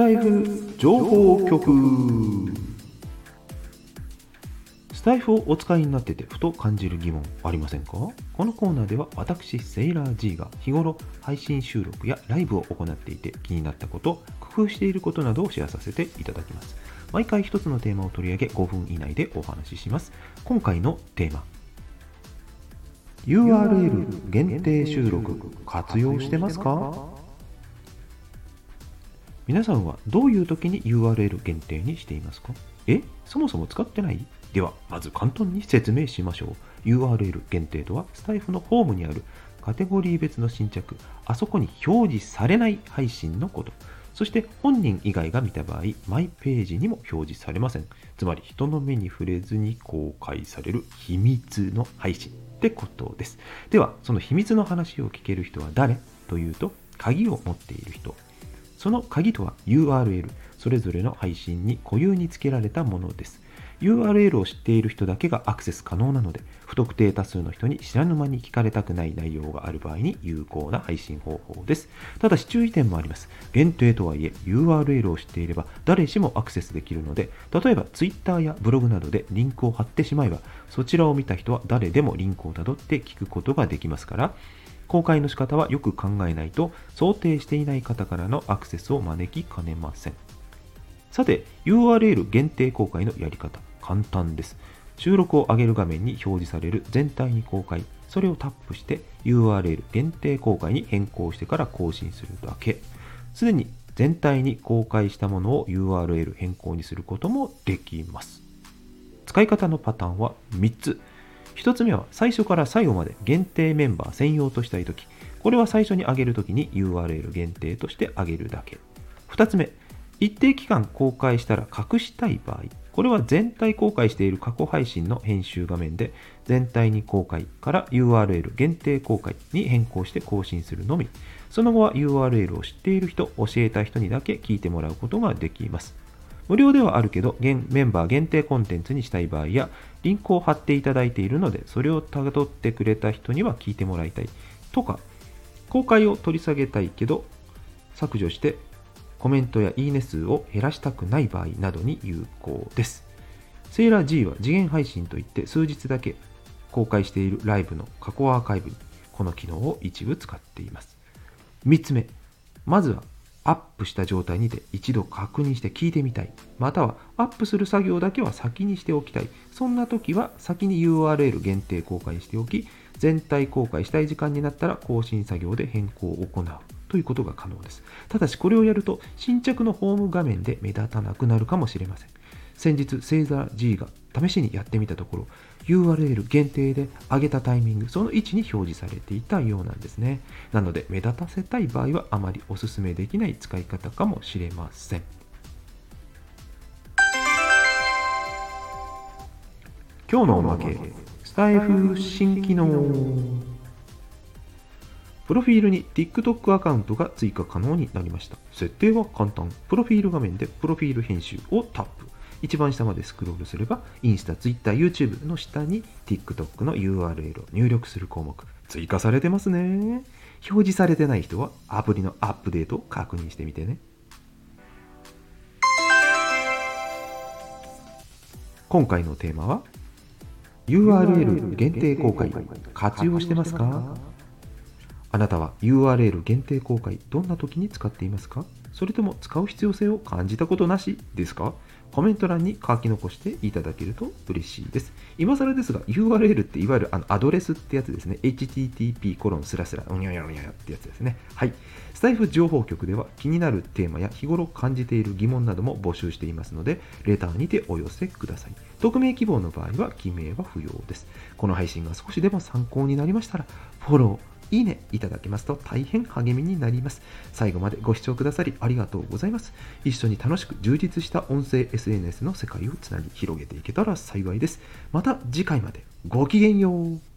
タイフ情報局。スタイフをお使いになっててふと感じる疑問ありませんか？このコーナーでは私セイラー G が日頃配信収録やライブを行っていて気になったこと工夫していることなどをシェアさせていただきます。毎回一つのテーマを取り上げ5分以内でお話しします。今回のテーマ。URL 限定収録活用してますか？皆さんはどういう時に URL 限定にしていますか？えそもそも使ってない？ではまず簡単に説明しましょう。URL 限定とはスタイフのホームにあるカテゴリー別の新着あそこに表示されない配信のこと。そして本人以外が見た場合マイページにも表示されません。つまり人の目に触れずに公開される秘密の配信。ってことです。ではその秘密の話を聞ける人は誰？というと鍵を持っている人。その鍵とは URL それぞれの配信に固有につけられたものです URL を知っている人だけがアクセス可能なので、不特定多数の人に知らぬ間に聞かれたくない内容がある場合に有効な配信方法です。ただし注意点もあります。限定とはいえ、URL を知っていれば誰しもアクセスできるので、例えば Twitter やブログなどでリンクを貼ってしまえば、そちらを見た人は誰でもリンクをたどって聞くことができますから、公開の仕方はよく考えないと想定していない方からのアクセスを招きかねません。さて、URL 限定公開のやり方。簡単です。収録を上げる画面に表示される全体に公開、それをタップして URL 限定公開に変更してから更新するだけ。すでに全体に公開したものを URL 変更にすることもできます。使い方のパターンは3つ。1つ目は最初から最後まで限定メンバー専用としたいとき、これは最初に上げるときに URL 限定として上げるだけ。2つ目、一定期間公開したら隠したい場合、これは全体公開している過去配信の編集画面で全体に公開から URL 限定公開に変更して更新するのみ。その後は URL を知っている人、教えた人にだけ聞いてもらうことができます。無料ではあるけど、メンバー限定コンテンツにしたい場合や、リンクを貼っていただいているので、それをたどってくれた人には聞いてもらいたいとか、公開を取り下げたいけど、削除してコメントやいいね数を減らしたくない場合などに有効です。セーラー G は次元配信といって数日だけ公開しているライブの過去アーカイブにこの機能を一部使っています。3つ目、まずはアップした状態にて一度確認して聞いてみたい。またはアップする作業だけは先にしておきたい。そんな時は先に URL 限定公開しておき、全体公開したい時間になったら更新作業で変更を行う。ということが可能です。ただしこれをやると新着のホーム画面で目立たなくなるかもしれません。先日、星座 G が試しにやってみたところ、URL 限定で上げたタイミング、その位置に表示されていたようなんですね。なので、目立たせたい場合はあまりお勧めできない使い方かもしれません。今日のおまけ、スタイフ新機能。プロフィールに TikTok アカウントが追加可能になりました。設定は簡単。プロフィール画面でプロフィール編集をタップ。一番下までスクロールすれば、インスタ、ツイッター、YouTube の下に TikTok の URL を入力する項目、追加されてますね。表示されてない人はアプリのアップデートを確認してみてね。今回のテーマは URL 限定公開活用してますか？あなたは URL 限定公開どんな時に使っていますか？それとも使う必要性を感じたことなしですか？コメント欄に書き残していただけると嬉しいです。今更ですが、URL っていわゆるあのアドレスってやつですね。http コロンスラスラ、うにゃにゃにゃってやつですね。はい。スタイフ情報局では気になるテーマや日頃感じている疑問なども募集していますので、レターにてお寄せください。匿名希望の場合は記名は不要です。この配信が少しでも参考になりましたら、フォロー、いいねいただけますと大変励みになります。最後までご視聴くださりありがとうございます。一緒に楽しく充実した音声 SNS の世界をつなぎ広げていけたら幸いです。また次回までごきげんよう。